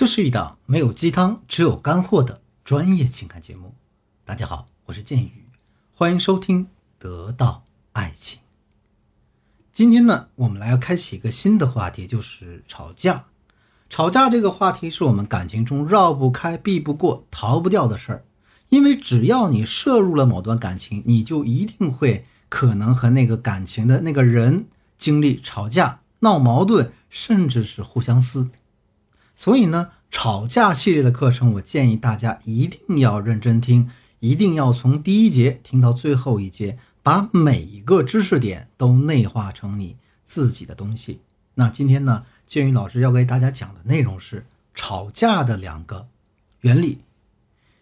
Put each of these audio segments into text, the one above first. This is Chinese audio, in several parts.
这是一档没有鸡汤，只有干货的专业情感节目。大家好，我是剑宇，欢迎收听《得到爱情》。今天呢，我们来开启一个新的话题，就是吵架。吵架这个话题是我们感情中绕不开、避不过、逃不掉的事儿。因为只要你涉入了某段感情，你就一定会可能和那个感情的那个人经历吵架、闹矛盾，甚至是互相撕。所以呢，吵架系列的课程，我建议大家一定要认真听，一定要从第一节听到最后一节，把每一个知识点都内化成你自己的东西。那今天呢，建宇老师要给大家讲的内容是吵架的两个原理。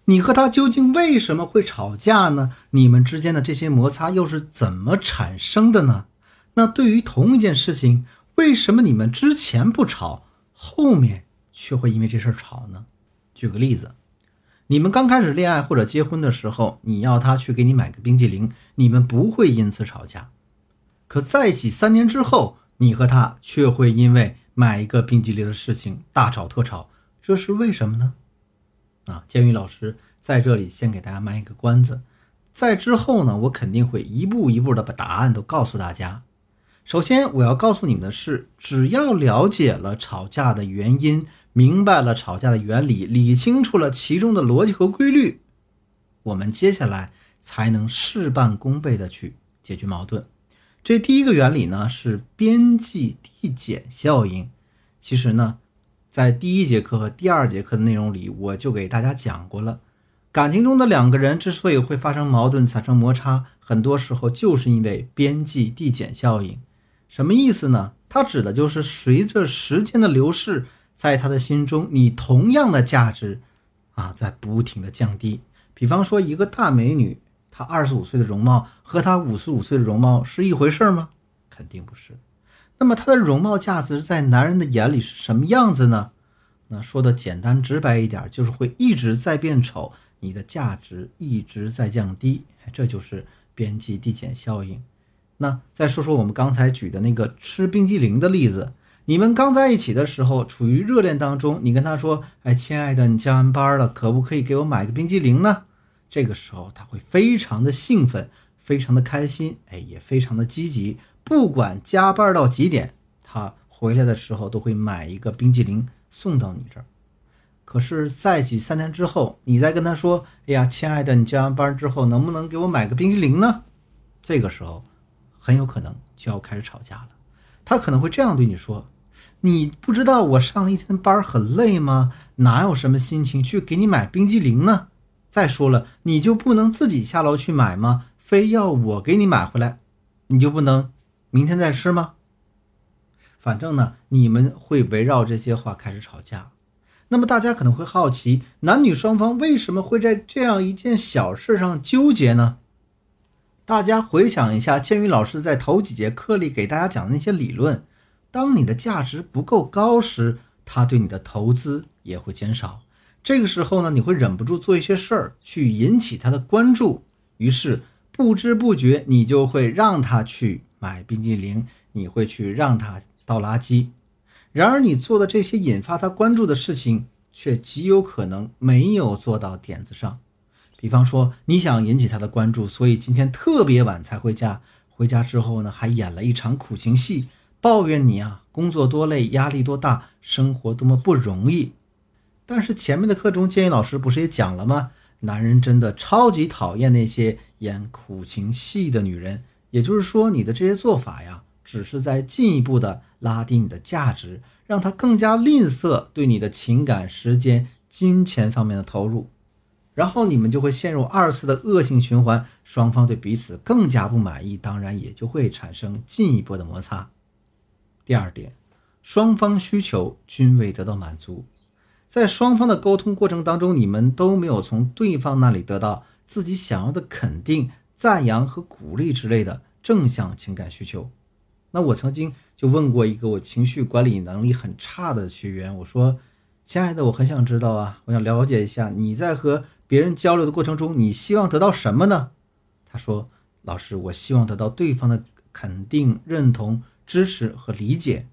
你和他究竟为什么会吵架呢？你们之间的这些摩擦又是怎么产生的呢？那对于同一件事情，为什么你们之前不吵，后面？却会因为这事儿吵呢。举个例子，你们刚开始恋爱或者结婚的时候，你要他去给你买个冰激凌，你们不会因此吵架。可在一起三年之后，你和他却会因为买一个冰激凌的事情大吵特吵，这是为什么呢？啊，监狱老师在这里先给大家卖一个关子，在之后呢，我肯定会一步一步的把答案都告诉大家。首先，我要告诉你们的是，只要了解了吵架的原因。明白了吵架的原理，理清楚了其中的逻辑和规律，我们接下来才能事半功倍的去解决矛盾。这第一个原理呢是边际递减效应。其实呢，在第一节课和第二节课的内容里，我就给大家讲过了。感情中的两个人之所以会发生矛盾、产生摩擦，很多时候就是因为边际递减效应。什么意思呢？它指的就是随着时间的流逝。在他的心中，你同样的价值，啊，在不停的降低。比方说，一个大美女，她二十五岁的容貌和她五十五岁的容貌是一回事吗？肯定不是。那么，她的容貌价值在男人的眼里是什么样子呢？那说的简单直白一点，就是会一直在变丑，你的价值一直在降低，这就是边际递减效应。那再说说我们刚才举的那个吃冰激凌的例子。你们刚在一起的时候，处于热恋当中，你跟他说：“哎，亲爱的，你加完班了，可不可以给我买个冰激凌呢？”这个时候他会非常的兴奋，非常的开心，哎，也非常的积极。不管加班到几点，他回来的时候都会买一个冰激凌送到你这儿。可是在一起三年之后，你再跟他说：“哎呀，亲爱的，你加完班之后能不能给我买个冰激凌呢？”这个时候很有可能就要开始吵架了。他可能会这样对你说。你不知道我上了一天班很累吗？哪有什么心情去给你买冰激凌呢？再说了，你就不能自己下楼去买吗？非要我给你买回来，你就不能明天再吃吗？反正呢，你们会围绕这些话开始吵架。那么大家可能会好奇，男女双方为什么会在这样一件小事上纠结呢？大家回想一下，千羽老师在头几节课里给大家讲的那些理论。当你的价值不够高时，他对你的投资也会减少。这个时候呢，你会忍不住做一些事儿去引起他的关注，于是不知不觉你就会让他去买冰激凌，你会去让他倒垃圾。然而，你做的这些引发他关注的事情，却极有可能没有做到点子上。比方说，你想引起他的关注，所以今天特别晚才回家，回家之后呢，还演了一场苦情戏。抱怨你啊，工作多累，压力多大，生活多么不容易。但是前面的课中，建议老师不是也讲了吗？男人真的超级讨厌那些演苦情戏的女人。也就是说，你的这些做法呀，只是在进一步的拉低你的价值，让他更加吝啬对你的情感、时间、金钱方面的投入。然后你们就会陷入二次的恶性循环，双方对彼此更加不满意，当然也就会产生进一步的摩擦。第二点，双方需求均未得到满足，在双方的沟通过程当中，你们都没有从对方那里得到自己想要的肯定、赞扬和鼓励之类的正向情感需求。那我曾经就问过一个我情绪管理能力很差的学员，我说：“亲爱的，我很想知道啊，我想了解一下你在和别人交流的过程中，你希望得到什么呢？”他说：“老师，我希望得到对方的肯定、认同。”支持和理解，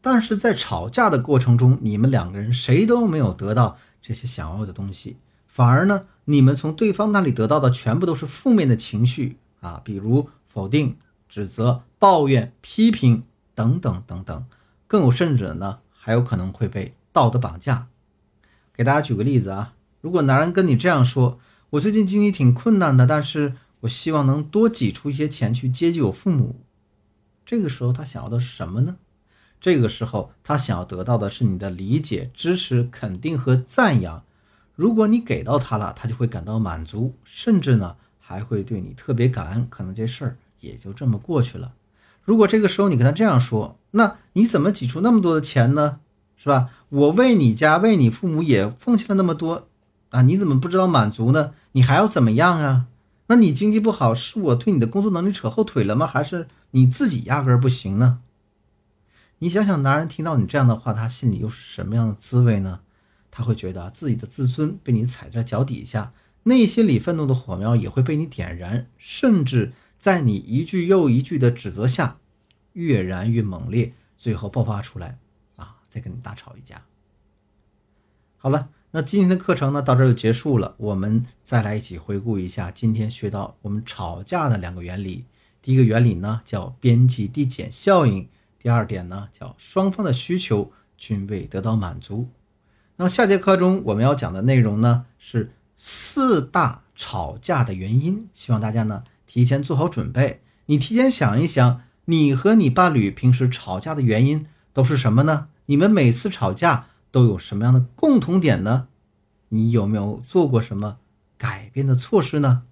但是在吵架的过程中，你们两个人谁都没有得到这些想要的东西，反而呢，你们从对方那里得到的全部都是负面的情绪啊，比如否定、指责、抱怨、批评等等等等，更有甚者呢，还有可能会被道德绑架。给大家举个例子啊，如果男人跟你这样说：“我最近经济挺困难的，但是我希望能多挤出一些钱去接济我父母。”这个时候他想要的是什么呢？这个时候，他想要得到的是你的理解、支持、肯定和赞扬。如果你给到他了，他就会感到满足，甚至呢还会对你特别感恩。可能这事儿也就这么过去了。如果这个时候你跟他这样说，那你怎么挤出那么多的钱呢？是吧？我为你家、为你父母也奉献了那么多啊，你怎么不知道满足呢？你还要怎么样啊？那你经济不好，是我对你的工作能力扯后腿了吗？还是你自己压根儿不行呢？你想想，男人听到你这样的话，他心里又是什么样的滋味呢？他会觉得自己的自尊被你踩在脚底下，内心里愤怒的火苗也会被你点燃，甚至在你一句又一句的指责下，越燃越猛烈，最后爆发出来，啊，再跟你大吵一架。好了，那今天的课程呢，到这就结束了。我们再来一起回顾一下今天学到我们吵架的两个原理。第一个原理呢，叫边际递减效应。第二点呢，叫双方的需求均未得到满足。那么下节课中我们要讲的内容呢，是四大吵架的原因。希望大家呢提前做好准备。你提前想一想，你和你伴侣平时吵架的原因都是什么呢？你们每次吵架都有什么样的共同点呢？你有没有做过什么改变的措施呢？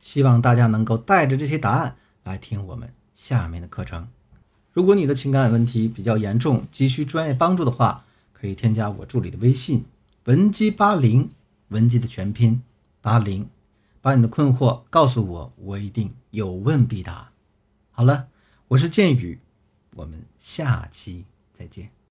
希望大家能够带着这些答案来听我们下面的课程。如果你的情感问题比较严重，急需专业帮助的话，可以添加我助理的微信文姬八零，文姬的全拼八零，把你的困惑告诉我，我一定有问必答。好了，我是剑宇，我们下期再见。